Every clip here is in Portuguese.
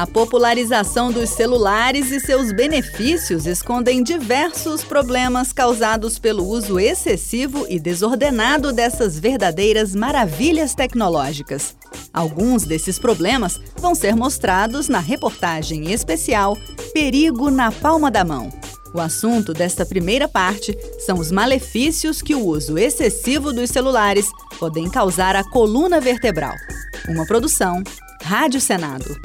A popularização dos celulares e seus benefícios escondem diversos problemas causados pelo uso excessivo e desordenado dessas verdadeiras maravilhas tecnológicas. Alguns desses problemas vão ser mostrados na reportagem especial Perigo na Palma da Mão. O assunto desta primeira parte são os malefícios que o uso excessivo dos celulares podem causar à coluna vertebral. Uma produção Rádio Senado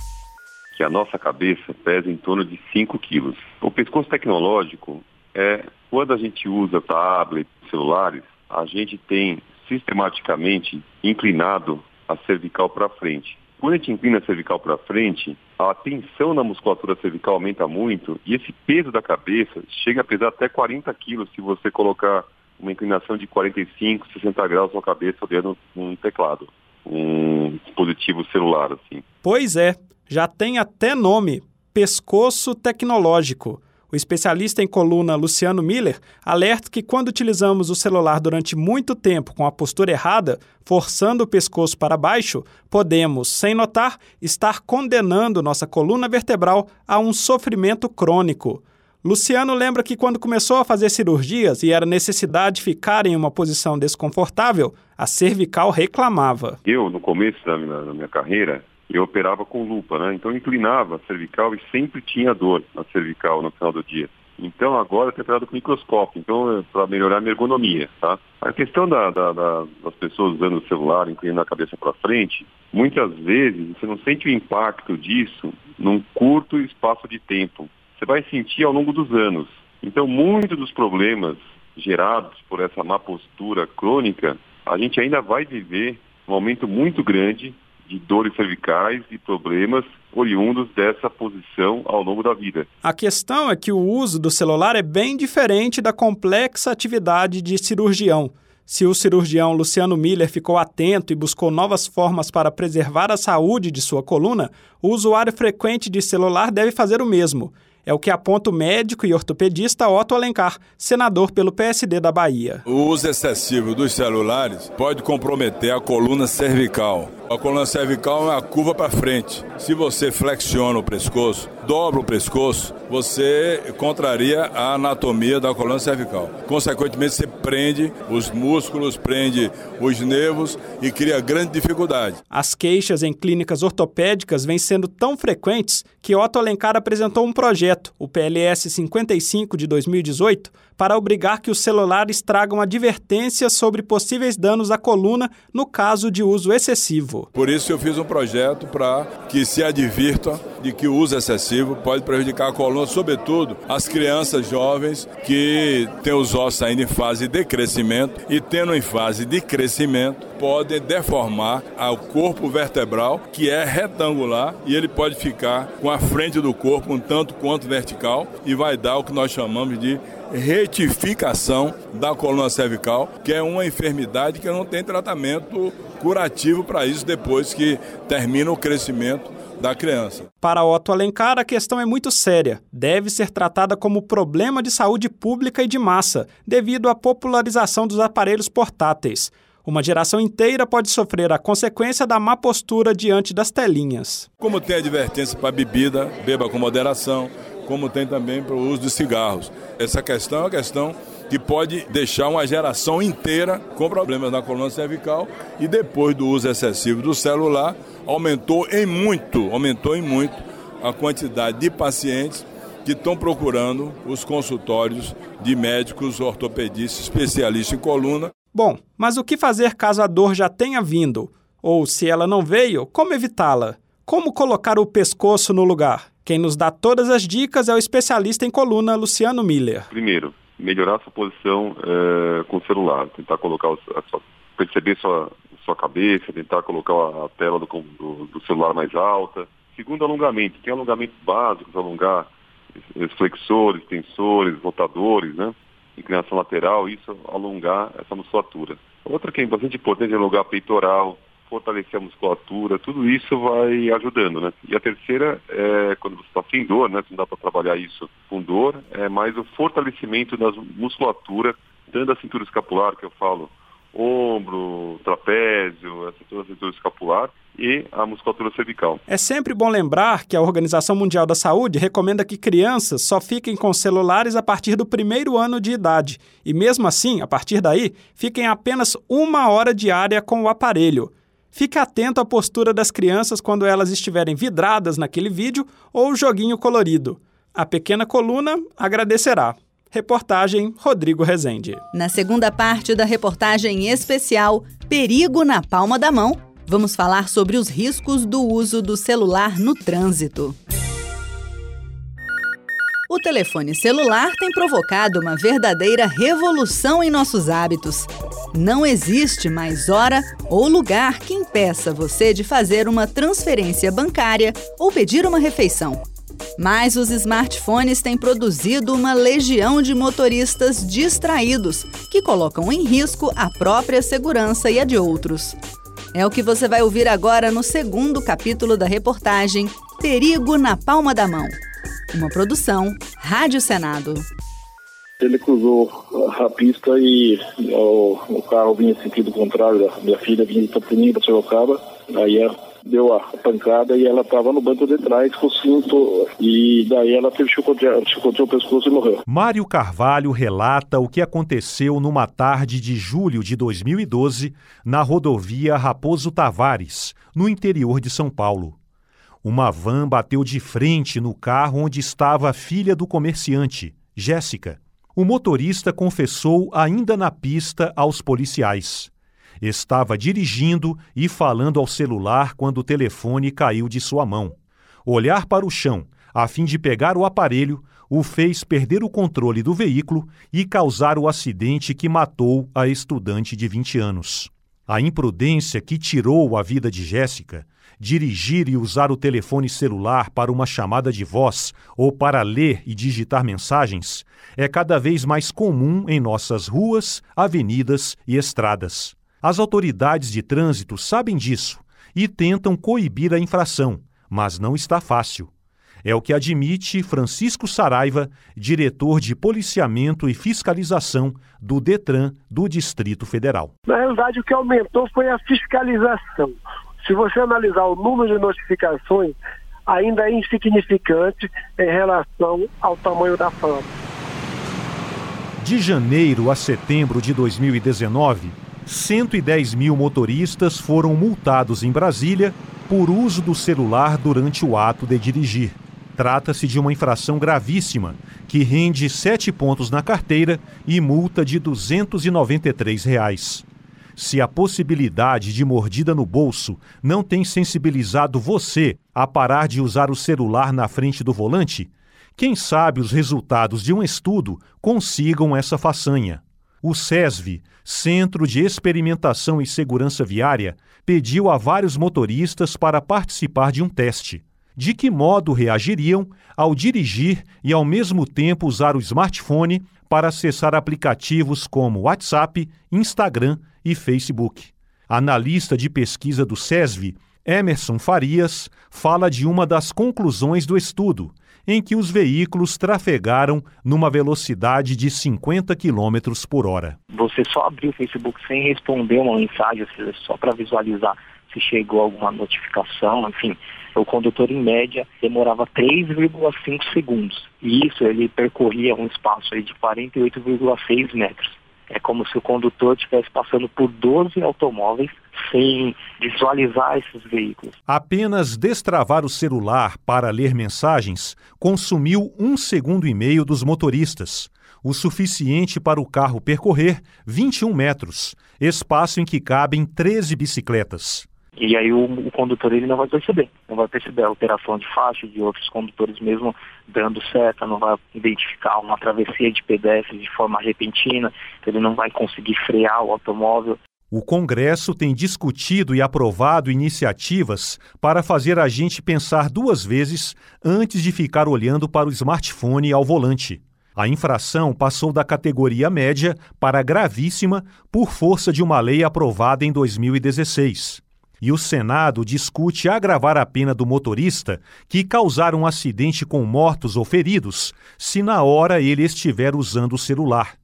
que a nossa cabeça pesa em torno de 5 quilos. O pescoço tecnológico é quando a gente usa tablets, celulares, a gente tem sistematicamente inclinado a cervical para frente. Quando a gente inclina a cervical para frente, a tensão na musculatura cervical aumenta muito e esse peso da cabeça chega a pesar até 40 quilos se você colocar uma inclinação de 45, 60 graus na cabeça olhando um teclado, um dispositivo celular, assim. Pois é, já tem até nome: pescoço tecnológico. O especialista em coluna Luciano Miller alerta que quando utilizamos o celular durante muito tempo com a postura errada, forçando o pescoço para baixo, podemos, sem notar, estar condenando nossa coluna vertebral a um sofrimento crônico. Luciano lembra que quando começou a fazer cirurgias e era necessidade de ficar em uma posição desconfortável, a cervical reclamava. Eu, no começo da minha, da minha carreira, eu operava com lupa, né? Então inclinava a cervical e sempre tinha dor na cervical no final do dia. Então agora é operado com microscópio, então é para melhorar a minha ergonomia, tá? A questão da, da, da, das pessoas usando o celular, inclinando a cabeça para frente, muitas vezes você não sente o impacto disso num curto espaço de tempo. Você vai sentir ao longo dos anos. Então muitos dos problemas gerados por essa má postura crônica, a gente ainda vai viver um aumento muito grande de dores cervicais e problemas oriundos dessa posição ao longo da vida. A questão é que o uso do celular é bem diferente da complexa atividade de cirurgião. Se o cirurgião Luciano Miller ficou atento e buscou novas formas para preservar a saúde de sua coluna, o usuário frequente de celular deve fazer o mesmo. É o que aponta o médico e ortopedista Otto Alencar, senador pelo PSD da Bahia. O uso excessivo dos celulares pode comprometer a coluna cervical. A coluna cervical é uma curva para frente. Se você flexiona o pescoço, dobra o pescoço, você contraria a anatomia da coluna cervical. Consequentemente, você prende os músculos, prende os nervos e cria grande dificuldade. As queixas em clínicas ortopédicas vêm sendo tão frequentes que Otto Alencar apresentou um projeto, o PLS 55 de 2018, para obrigar que os celulares tragam advertências sobre possíveis danos à coluna no caso de uso excessivo. Por isso eu fiz um projeto para que se advirta de que o uso excessivo pode prejudicar a coluna, sobretudo as crianças jovens que têm os ossos ainda em fase de crescimento e tendo em fase de crescimento podem deformar o corpo vertebral, que é retangular, e ele pode ficar com a frente do corpo um tanto quanto vertical e vai dar o que nós chamamos de retificação da coluna cervical, que é uma enfermidade que não tem tratamento curativo para isso depois que termina o crescimento da criança. Para Otto Alencar, a questão é muito séria. Deve ser tratada como problema de saúde pública e de massa, devido à popularização dos aparelhos portáteis. Uma geração inteira pode sofrer a consequência da má postura diante das telinhas. Como tem advertência para bebida, beba com moderação, como tem também para o uso de cigarros. Essa questão é uma questão que pode deixar uma geração inteira com problemas na coluna cervical e depois do uso excessivo do celular, aumentou em muito, aumentou em muito a quantidade de pacientes que estão procurando os consultórios de médicos ortopedistas especialistas em coluna. Bom, mas o que fazer caso a dor já tenha vindo? Ou se ela não veio, como evitá-la? Como colocar o pescoço no lugar? Quem nos dá todas as dicas é o especialista em coluna Luciano Miller. Primeiro, melhorar sua posição é, com o celular, tentar colocar a sua, perceber sua, sua cabeça, tentar colocar a tela do, do, do celular mais alta. Segundo, alongamento. Tem alongamento básico para alongar flexores, tensores, rotadores, né? Inclinação lateral, isso alongar essa musculatura. Outra que é bastante importante é alongar peitoral, fortalecer a musculatura, tudo isso vai ajudando, né? E a terceira é quando você está sem dor, né? Não dá para trabalhar isso com dor, é mais o fortalecimento da musculatura, tanto a cintura escapular, que eu falo, ombro, trapézio, essa toda a cintura escapular e a musculatura cervical. É sempre bom lembrar que a Organização Mundial da Saúde recomenda que crianças só fiquem com celulares a partir do primeiro ano de idade e, mesmo assim, a partir daí, fiquem apenas uma hora diária com o aparelho. Fique atento à postura das crianças quando elas estiverem vidradas naquele vídeo ou joguinho colorido. A pequena coluna agradecerá. Reportagem Rodrigo Rezende. Na segunda parte da reportagem especial Perigo na Palma da Mão, vamos falar sobre os riscos do uso do celular no trânsito. O telefone celular tem provocado uma verdadeira revolução em nossos hábitos. Não existe mais hora ou lugar que impeça você de fazer uma transferência bancária ou pedir uma refeição. Mas os smartphones têm produzido uma legião de motoristas distraídos que colocam em risco a própria segurança e a de outros. É o que você vai ouvir agora no segundo capítulo da reportagem Perigo na Palma da Mão. Uma produção Rádio Senado. Ele cruzou a pista e o, o carro vinha em sentido contrário. Minha filha vinha de Itapemirim para Sorocaba. Aí deu a pancada e ela estava no banco de trás com o cinto e daí ela teve chicotear, chicoteou o pescoço e morreu. Mário Carvalho relata o que aconteceu numa tarde de julho de 2012 na rodovia Raposo Tavares, no interior de São Paulo. Uma van bateu de frente no carro onde estava a filha do comerciante, Jéssica. O motorista confessou ainda na pista aos policiais. Estava dirigindo e falando ao celular quando o telefone caiu de sua mão. Olhar para o chão, a fim de pegar o aparelho, o fez perder o controle do veículo e causar o acidente que matou a estudante de 20 anos. A imprudência que tirou a vida de Jéssica, dirigir e usar o telefone celular para uma chamada de voz ou para ler e digitar mensagens, é cada vez mais comum em nossas ruas, avenidas e estradas. As autoridades de trânsito sabem disso e tentam coibir a infração, mas não está fácil. É o que admite Francisco Saraiva, diretor de policiamento e fiscalização do Detran do Distrito Federal. Na realidade, o que aumentou foi a fiscalização. Se você analisar o número de notificações, ainda é insignificante em relação ao tamanho da fama. De janeiro a setembro de 2019, 110 mil motoristas foram multados em Brasília por uso do celular durante o ato de dirigir. Trata-se de uma infração gravíssima, que rende sete pontos na carteira e multa de 293 reais. Se a possibilidade de mordida no bolso não tem sensibilizado você a parar de usar o celular na frente do volante, quem sabe os resultados de um estudo consigam essa façanha. O SESV, Centro de Experimentação e Segurança Viária, pediu a vários motoristas para participar de um teste. De que modo reagiriam ao dirigir e ao mesmo tempo usar o smartphone para acessar aplicativos como WhatsApp, Instagram e Facebook? Analista de pesquisa do SESV, Emerson Farias, fala de uma das conclusões do estudo em que os veículos trafegaram numa velocidade de 50 km por hora. Você só abriu o Facebook sem responder uma mensagem, só para visualizar se chegou alguma notificação, enfim, o condutor em média demorava 3,5 segundos. E isso ele percorria um espaço de 48,6 metros. É como se o condutor estivesse passando por 12 automóveis sem visualizar esses veículos. Apenas destravar o celular para ler mensagens consumiu um segundo e meio dos motoristas, o suficiente para o carro percorrer 21 metros, espaço em que cabem 13 bicicletas. E aí o, o, condutor ele não vai perceber, não vai perceber a alteração de faixa de outros condutores mesmo dando seta, não vai identificar uma travessia de pedestres de forma repentina, ele não vai conseguir frear o automóvel. O Congresso tem discutido e aprovado iniciativas para fazer a gente pensar duas vezes antes de ficar olhando para o smartphone ao volante. A infração passou da categoria média para gravíssima por força de uma lei aprovada em 2016. E o Senado discute agravar a pena do motorista que causar um acidente com mortos ou feridos, se na hora ele estiver usando o celular.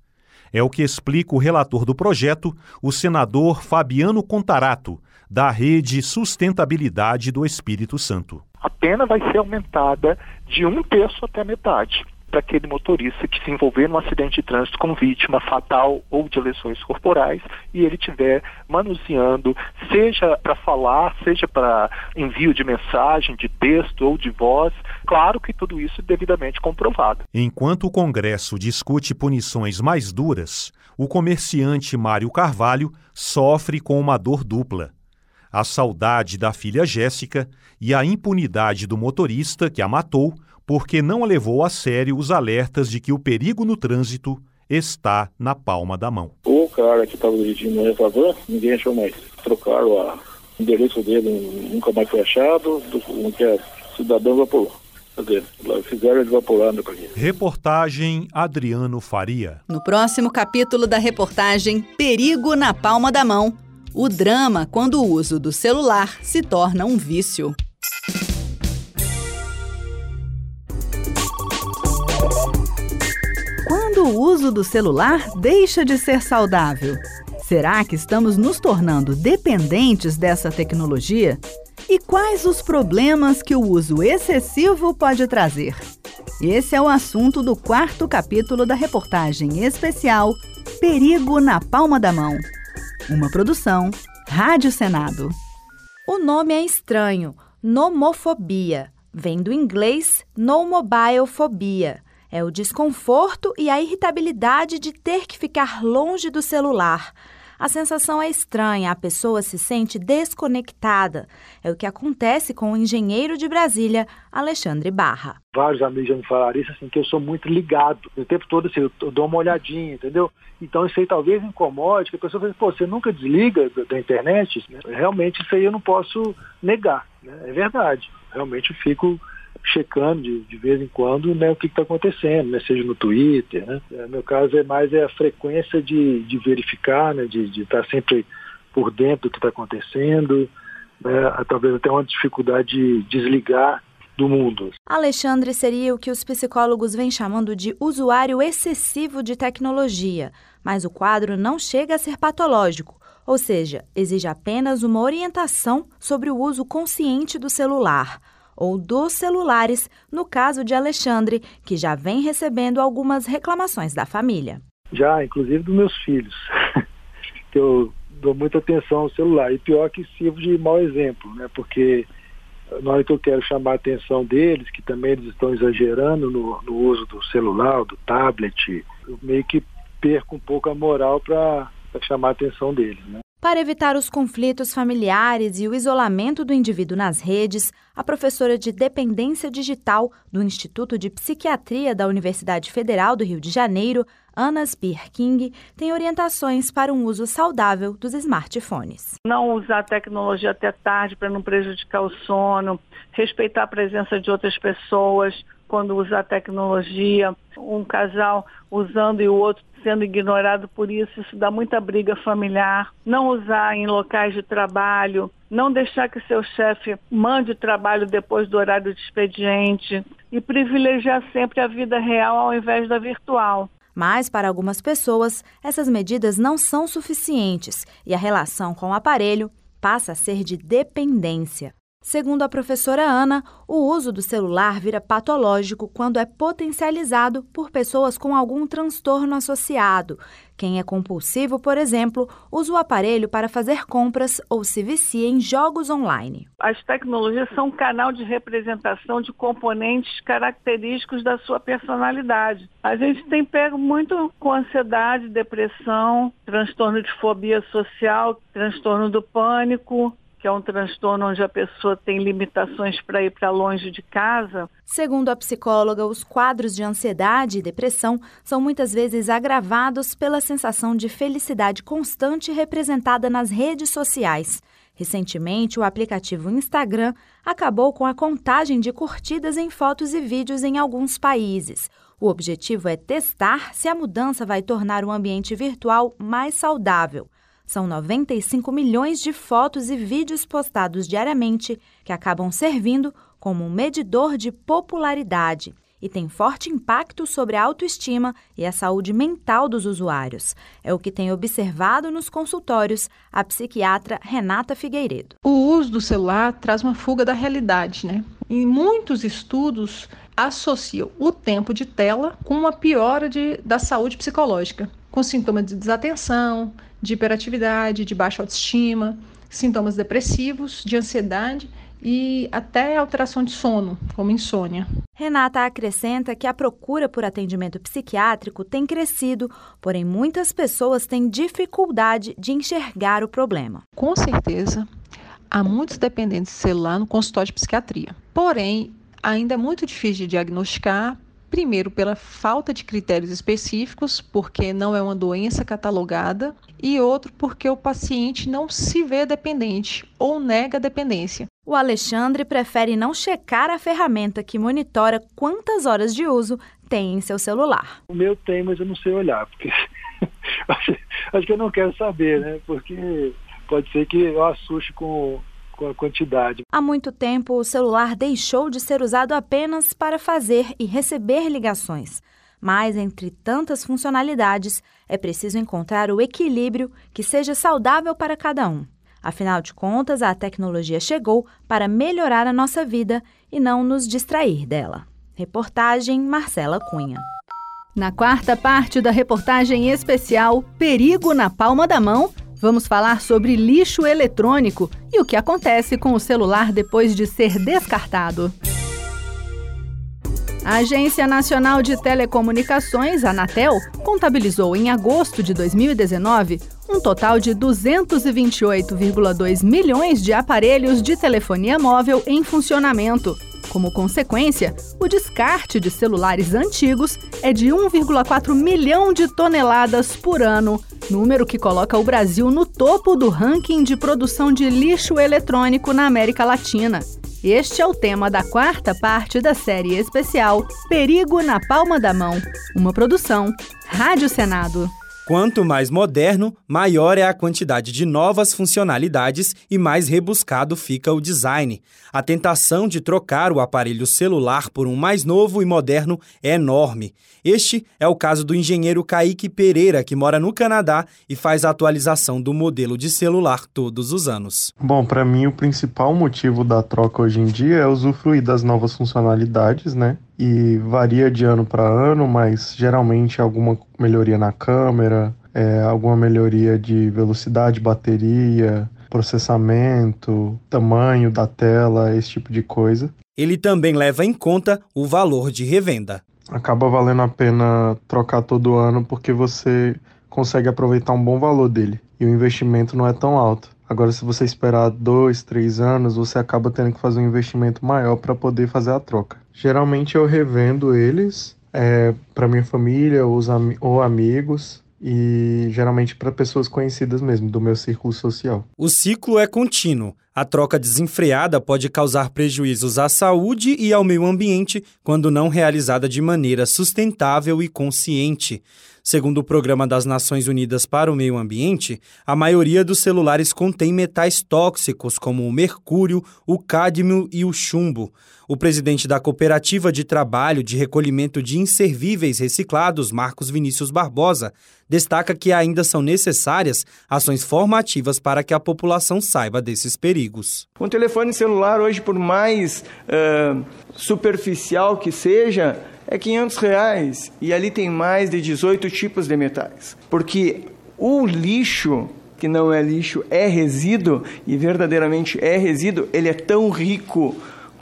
É o que explica o relator do projeto, o senador Fabiano Contarato, da Rede Sustentabilidade do Espírito Santo. A pena vai ser aumentada de um terço até metade para aquele motorista que se envolver num acidente de trânsito com vítima fatal ou de lesões corporais e ele estiver manuseando, seja para falar, seja para envio de mensagem, de texto ou de voz, claro que tudo isso é devidamente comprovado. Enquanto o Congresso discute punições mais duras, o comerciante Mário Carvalho sofre com uma dor dupla a saudade da filha Jéssica e a impunidade do motorista que a matou porque não levou a sério os alertas de que o perigo no trânsito está na palma da mão. O cara que estava dirigindo a van, ninguém achou mais. Trocaram o endereço dele, nunca mais foi achado, do que é cidadão evaporou. Cadê? Fizeram evaporando para Reportagem Adriano Faria. No próximo capítulo da reportagem Perigo na Palma da Mão o drama quando o uso do celular se torna um vício. Quando o uso do celular deixa de ser saudável? Será que estamos nos tornando dependentes dessa tecnologia? E quais os problemas que o uso excessivo pode trazer? Esse é o assunto do quarto capítulo da reportagem especial Perigo na Palma da Mão uma produção Rádio Senado. O nome é estranho, nomofobia. Vem do inglês no mobile phobia. É o desconforto e a irritabilidade de ter que ficar longe do celular. A sensação é estranha, a pessoa se sente desconectada. É o que acontece com o engenheiro de Brasília, Alexandre Barra. Vários amigos já me falaram isso, assim, que eu sou muito ligado. O tempo todo, assim, eu dou uma olhadinha, entendeu? Então isso aí talvez incomode, que a pessoa fala, pô, você nunca desliga da internet? Realmente isso aí eu não posso negar, né? é verdade. Realmente eu fico checando de, de vez em quando né, o que está acontecendo, né, seja no Twitter. Né. É, meu caso é mais é a frequência de, de verificar, né, de estar tá sempre por dentro do que está acontecendo, né, talvez até uma dificuldade de desligar do mundo. Alexandre seria o que os psicólogos vêm chamando de usuário excessivo de tecnologia, mas o quadro não chega a ser patológico, ou seja, exige apenas uma orientação sobre o uso consciente do celular ou dos celulares, no caso de Alexandre, que já vem recebendo algumas reclamações da família. Já, inclusive dos meus filhos, que eu dou muita atenção ao celular. E pior que sirvo de mau exemplo, né? Porque na hora que eu quero chamar a atenção deles, que também eles estão exagerando no, no uso do celular, do tablet, eu meio que perco um pouco a moral para chamar a atenção deles, né? Para evitar os conflitos familiares e o isolamento do indivíduo nas redes, a professora de dependência digital do Instituto de Psiquiatria da Universidade Federal do Rio de Janeiro, Ana Spear King, tem orientações para um uso saudável dos smartphones. Não usar tecnologia até tarde para não prejudicar o sono, respeitar a presença de outras pessoas quando usa a tecnologia, um casal usando e o outro sendo ignorado por isso, isso dá muita briga familiar. Não usar em locais de trabalho, não deixar que seu chefe mande o trabalho depois do horário de expediente e privilegiar sempre a vida real ao invés da virtual. Mas, para algumas pessoas, essas medidas não são suficientes e a relação com o aparelho passa a ser de dependência. Segundo a professora Ana, o uso do celular vira patológico quando é potencializado por pessoas com algum transtorno associado. Quem é compulsivo, por exemplo, usa o aparelho para fazer compras ou se vicia em jogos online. As tecnologias são um canal de representação de componentes característicos da sua personalidade. A gente tem pego muito com ansiedade, depressão, transtorno de fobia social, transtorno do pânico, que é um transtorno onde a pessoa tem limitações para ir para longe de casa. Segundo a psicóloga, os quadros de ansiedade e depressão são muitas vezes agravados pela sensação de felicidade constante representada nas redes sociais. Recentemente, o aplicativo Instagram acabou com a contagem de curtidas em fotos e vídeos em alguns países. O objetivo é testar se a mudança vai tornar o ambiente virtual mais saudável. São 95 milhões de fotos e vídeos postados diariamente que acabam servindo como um medidor de popularidade. e tem forte impacto sobre a autoestima e a saúde mental dos usuários. É o que tem observado nos consultórios a psiquiatra Renata Figueiredo. O uso do celular traz uma fuga da realidade, né? Em muitos estudos associam o tempo de tela com uma piora de, da saúde psicológica, com sintomas de desatenção, de hiperatividade, de baixa autoestima, sintomas depressivos, de ansiedade e até alteração de sono, como insônia. Renata acrescenta que a procura por atendimento psiquiátrico tem crescido, porém muitas pessoas têm dificuldade de enxergar o problema. Com certeza, há muitos dependentes de celular no consultório de psiquiatria. Porém, ainda é muito difícil de diagnosticar Primeiro, pela falta de critérios específicos, porque não é uma doença catalogada, e outro, porque o paciente não se vê dependente ou nega a dependência. O Alexandre prefere não checar a ferramenta que monitora quantas horas de uso tem em seu celular. O meu tem, mas eu não sei olhar, porque acho que eu não quero saber, né? Porque pode ser que eu assuste com com a quantidade. Há muito tempo, o celular deixou de ser usado apenas para fazer e receber ligações. Mas, entre tantas funcionalidades, é preciso encontrar o equilíbrio que seja saudável para cada um. Afinal de contas, a tecnologia chegou para melhorar a nossa vida e não nos distrair dela. Reportagem Marcela Cunha. Na quarta parte da reportagem especial Perigo na Palma da Mão, Vamos falar sobre lixo eletrônico e o que acontece com o celular depois de ser descartado. A Agência Nacional de Telecomunicações, Anatel, contabilizou em agosto de 2019 um total de 228,2 milhões de aparelhos de telefonia móvel em funcionamento. Como consequência, o descarte de celulares antigos é de 1,4 milhão de toneladas por ano, número que coloca o Brasil no topo do ranking de produção de lixo eletrônico na América Latina. Este é o tema da quarta parte da série especial Perigo na Palma da Mão, uma produção Rádio Senado. Quanto mais moderno, maior é a quantidade de novas funcionalidades e mais rebuscado fica o design. A tentação de trocar o aparelho celular por um mais novo e moderno é enorme. Este é o caso do engenheiro Kaique Pereira, que mora no Canadá e faz a atualização do modelo de celular todos os anos. Bom, para mim o principal motivo da troca hoje em dia é usufruir das novas funcionalidades, né? E varia de ano para ano, mas geralmente alguma melhoria na câmera, é, alguma melhoria de velocidade, bateria, processamento, tamanho da tela, esse tipo de coisa. Ele também leva em conta o valor de revenda. Acaba valendo a pena trocar todo ano porque você consegue aproveitar um bom valor dele e o investimento não é tão alto. Agora, se você esperar dois, três anos, você acaba tendo que fazer um investimento maior para poder fazer a troca. Geralmente eu revendo eles é, para minha família ou, am ou amigos e geralmente para pessoas conhecidas mesmo, do meu círculo social. O ciclo é contínuo. A troca desenfreada pode causar prejuízos à saúde e ao meio ambiente quando não realizada de maneira sustentável e consciente. Segundo o Programa das Nações Unidas para o Meio Ambiente, a maioria dos celulares contém metais tóxicos como o mercúrio, o cádmio e o chumbo. O presidente da Cooperativa de Trabalho de Recolhimento de Inservíveis Reciclados, Marcos Vinícius Barbosa, destaca que ainda são necessárias ações formativas para que a população saiba desses perigos. Um telefone celular hoje, por mais uh, superficial que seja, é 500 reais e ali tem mais de 18 tipos de metais. Porque o lixo, que não é lixo, é resíduo e verdadeiramente é resíduo, ele é tão rico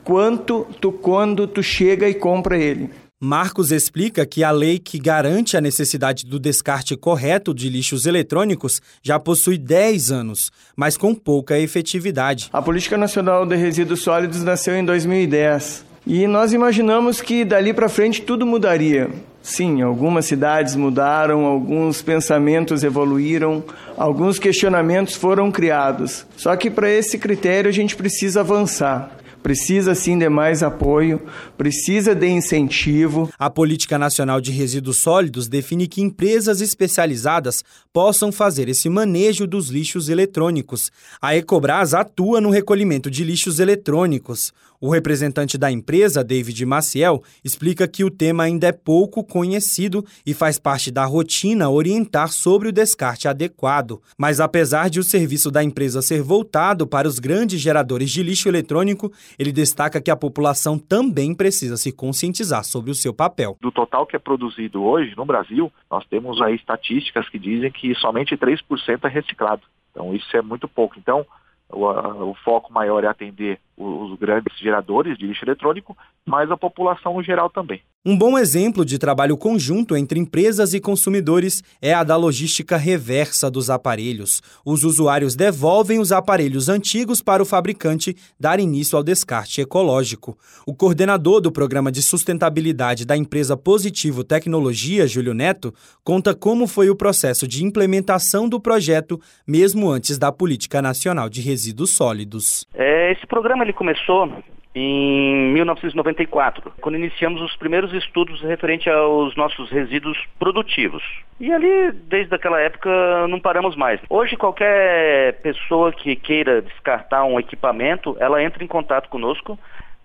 quanto tu quando tu chega e compra ele. Marcos explica que a lei que garante a necessidade do descarte correto de lixos eletrônicos já possui 10 anos, mas com pouca efetividade. A Política Nacional de Resíduos Sólidos nasceu em 2010. E nós imaginamos que dali para frente tudo mudaria. Sim, algumas cidades mudaram, alguns pensamentos evoluíram, alguns questionamentos foram criados. Só que para esse critério a gente precisa avançar. Precisa sim de mais apoio, precisa de incentivo. A Política Nacional de Resíduos Sólidos define que empresas especializadas possam fazer esse manejo dos lixos eletrônicos. A Ecobras atua no recolhimento de lixos eletrônicos. O representante da empresa, David Maciel, explica que o tema ainda é pouco conhecido e faz parte da rotina orientar sobre o descarte adequado. Mas apesar de o serviço da empresa ser voltado para os grandes geradores de lixo eletrônico, ele destaca que a população também precisa se conscientizar sobre o seu papel. Do total que é produzido hoje no Brasil, nós temos aí estatísticas que dizem que somente 3% é reciclado. Então isso é muito pouco. Então o, o foco maior é atender os grandes geradores de lixo eletrônico, mas a população no geral também. Um bom exemplo de trabalho conjunto entre empresas e consumidores é a da logística reversa dos aparelhos. Os usuários devolvem os aparelhos antigos para o fabricante dar início ao descarte ecológico. O coordenador do programa de sustentabilidade da empresa Positivo Tecnologia, Júlio Neto, conta como foi o processo de implementação do projeto, mesmo antes da Política Nacional de Resíduos Sólidos. É, esse programa ele começou em 1994, quando iniciamos os primeiros estudos referente aos nossos resíduos produtivos. E ali, desde aquela época, não paramos mais. Hoje, qualquer pessoa que queira descartar um equipamento, ela entra em contato conosco.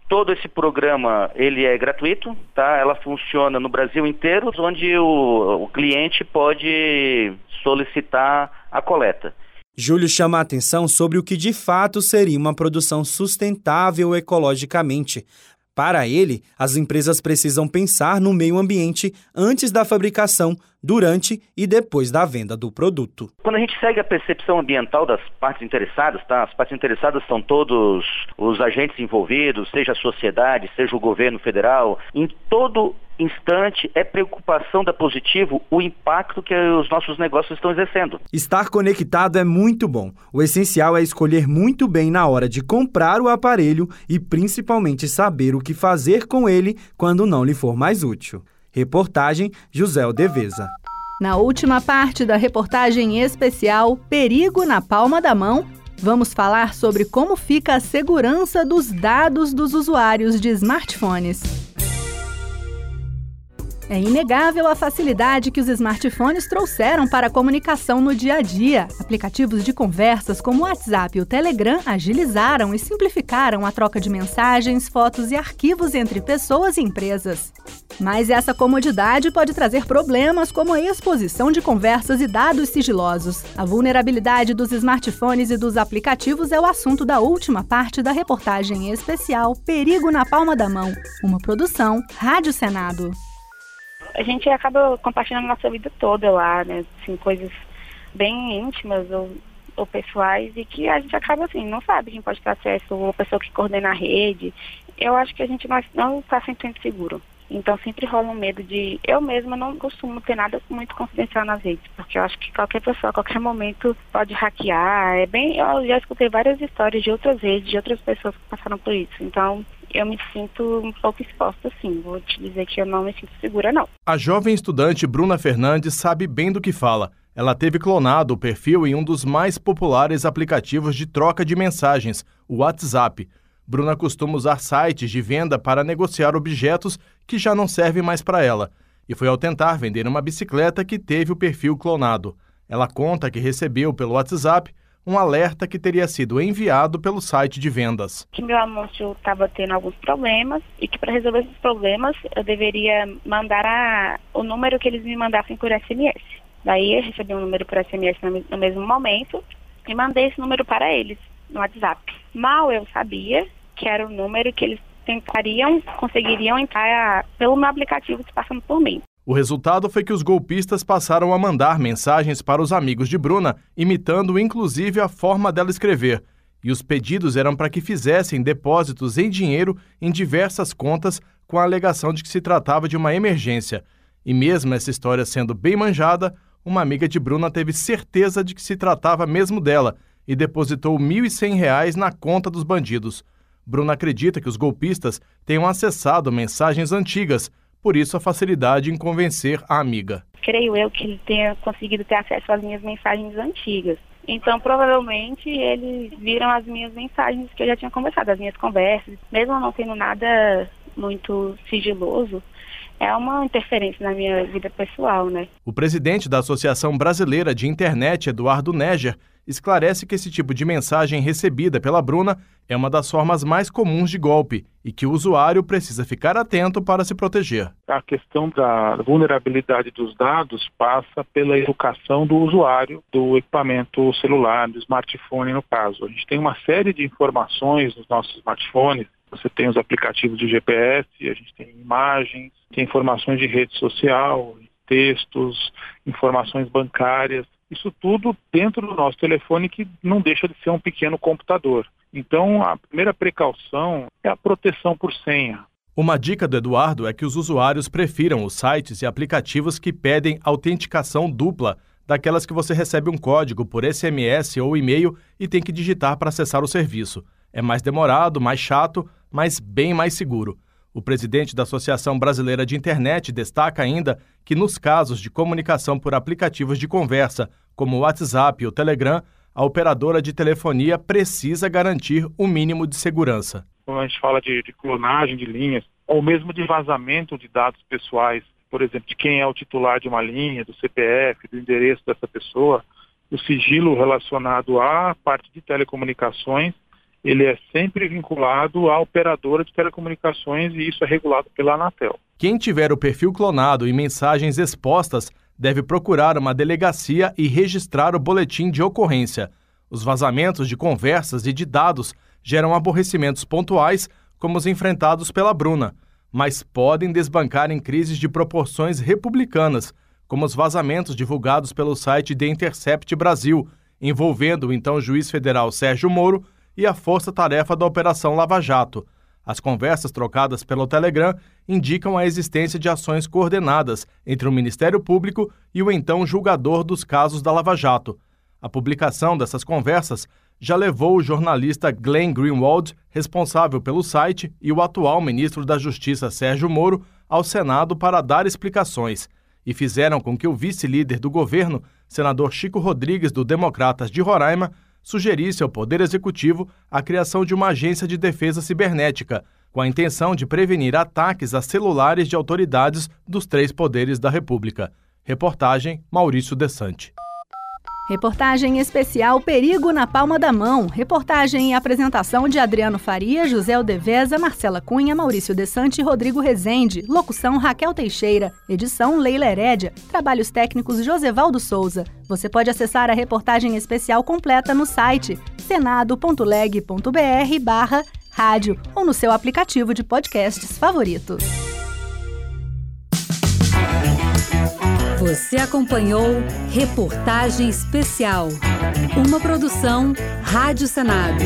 Todo esse programa ele é gratuito, tá? Ela funciona no Brasil inteiro, onde o, o cliente pode solicitar a coleta. Júlio chama a atenção sobre o que de fato seria uma produção sustentável ecologicamente. Para ele, as empresas precisam pensar no meio ambiente antes da fabricação, durante e depois da venda do produto. Quando a gente segue a percepção ambiental das partes interessadas, tá? As partes interessadas são todos os agentes envolvidos, seja a sociedade, seja o governo federal. Em todo instante é preocupação da Positivo o impacto que os nossos negócios estão exercendo. Estar conectado é muito bom. O essencial é escolher muito bem na hora de comprar o aparelho e principalmente saber o que fazer com ele quando não lhe for mais útil. Reportagem José Deveza. Na última parte da reportagem especial Perigo na Palma da Mão, vamos falar sobre como fica a segurança dos dados dos usuários de smartphones. É inegável a facilidade que os smartphones trouxeram para a comunicação no dia a dia. Aplicativos de conversas como o WhatsApp e o Telegram agilizaram e simplificaram a troca de mensagens, fotos e arquivos entre pessoas e empresas. Mas essa comodidade pode trazer problemas como a exposição de conversas e dados sigilosos. A vulnerabilidade dos smartphones e dos aplicativos é o assunto da última parte da reportagem especial Perigo na Palma da Mão, uma produção Rádio Senado a gente acaba compartilhando nossa vida toda lá, né? Assim, coisas bem íntimas ou, ou pessoais e que a gente acaba assim, não sabe quem pode ter acesso, ou a pessoa que coordena a rede. Eu acho que a gente não está sempre seguro. Então sempre rola um medo de. Eu mesma não costumo ter nada muito confidencial nas redes, porque eu acho que qualquer pessoa, a qualquer momento, pode hackear. É bem. Eu já escutei várias histórias de outras redes, de outras pessoas que passaram por isso. Então eu me sinto um pouco exposta, sim. Vou te dizer que eu não me sinto segura, não. A jovem estudante Bruna Fernandes sabe bem do que fala. Ela teve clonado o perfil em um dos mais populares aplicativos de troca de mensagens, o WhatsApp. Bruna costuma usar sites de venda para negociar objetos que já não servem mais para ela. E foi ao tentar vender uma bicicleta que teve o perfil clonado. Ela conta que recebeu pelo WhatsApp um alerta que teria sido enviado pelo site de vendas. Que meu anúncio estava tendo alguns problemas e que para resolver esses problemas eu deveria mandar a, o número que eles me mandassem por SMS. Daí eu recebi um número por SMS no, no mesmo momento e mandei esse número para eles no WhatsApp. Mal eu sabia que era o número que eles tentariam, conseguiriam entrar pelo meu aplicativo passando por mim. O resultado foi que os golpistas passaram a mandar mensagens para os amigos de Bruna, imitando inclusive a forma dela escrever. E os pedidos eram para que fizessem depósitos em dinheiro em diversas contas, com a alegação de que se tratava de uma emergência. E mesmo essa história sendo bem manjada, uma amiga de Bruna teve certeza de que se tratava mesmo dela e depositou R$ 1.100 na conta dos bandidos. Bruna acredita que os golpistas tenham acessado mensagens antigas por isso a facilidade em convencer a amiga. Creio eu que ele tenha conseguido ter acesso às minhas mensagens antigas. Então, provavelmente, eles viram as minhas mensagens que eu já tinha conversado, as minhas conversas, mesmo não tendo nada muito sigiloso, é uma interferência na minha vida pessoal, né? O presidente da Associação Brasileira de Internet, Eduardo Neger, esclarece que esse tipo de mensagem recebida pela Bruna é uma das formas mais comuns de golpe e que o usuário precisa ficar atento para se proteger. A questão da vulnerabilidade dos dados passa pela educação do usuário do equipamento celular, do smartphone no caso. A gente tem uma série de informações nos nossos smartphones você tem os aplicativos de GPS, a gente tem imagens, tem informações de rede social, textos, informações bancárias. Isso tudo dentro do nosso telefone que não deixa de ser um pequeno computador. Então, a primeira precaução é a proteção por senha. Uma dica do Eduardo é que os usuários prefiram os sites e aplicativos que pedem autenticação dupla, daquelas que você recebe um código por SMS ou e-mail e tem que digitar para acessar o serviço. É mais demorado, mais chato, mas bem mais seguro. O presidente da Associação Brasileira de Internet destaca ainda que, nos casos de comunicação por aplicativos de conversa, como o WhatsApp e o Telegram, a operadora de telefonia precisa garantir o um mínimo de segurança. Quando a gente fala de, de clonagem de linhas, ou mesmo de vazamento de dados pessoais, por exemplo, de quem é o titular de uma linha, do CPF, do endereço dessa pessoa, o sigilo relacionado à parte de telecomunicações ele é sempre vinculado à operadora de telecomunicações e isso é regulado pela Anatel. Quem tiver o perfil clonado e mensagens expostas deve procurar uma delegacia e registrar o boletim de ocorrência. Os vazamentos de conversas e de dados geram aborrecimentos pontuais, como os enfrentados pela Bruna, mas podem desbancar em crises de proporções republicanas, como os vazamentos divulgados pelo site The Intercept Brasil, envolvendo o então juiz federal Sérgio Moro e a força-tarefa da Operação Lava Jato. As conversas trocadas pelo Telegram indicam a existência de ações coordenadas entre o Ministério Público e o então julgador dos casos da Lava Jato. A publicação dessas conversas já levou o jornalista Glenn Greenwald, responsável pelo site, e o atual ministro da Justiça Sérgio Moro ao Senado para dar explicações, e fizeram com que o vice-líder do governo, senador Chico Rodrigues, do Democratas de Roraima, sugerisse ao Poder Executivo a criação de uma agência de defesa cibernética, com a intenção de prevenir ataques a celulares de autoridades dos três poderes da República. Reportagem Maurício Desante. Reportagem especial Perigo na Palma da Mão. Reportagem e apresentação de Adriano Faria, José Aldeveza, Marcela Cunha, Maurício Desante e Rodrigo Rezende. Locução Raquel Teixeira. Edição Leila Herédia. Trabalhos técnicos Josevaldo Souza. Você pode acessar a reportagem especial completa no site senado.leg.br barra rádio ou no seu aplicativo de podcasts favorito. Você acompanhou Reportagem Especial, uma produção Rádio Senado.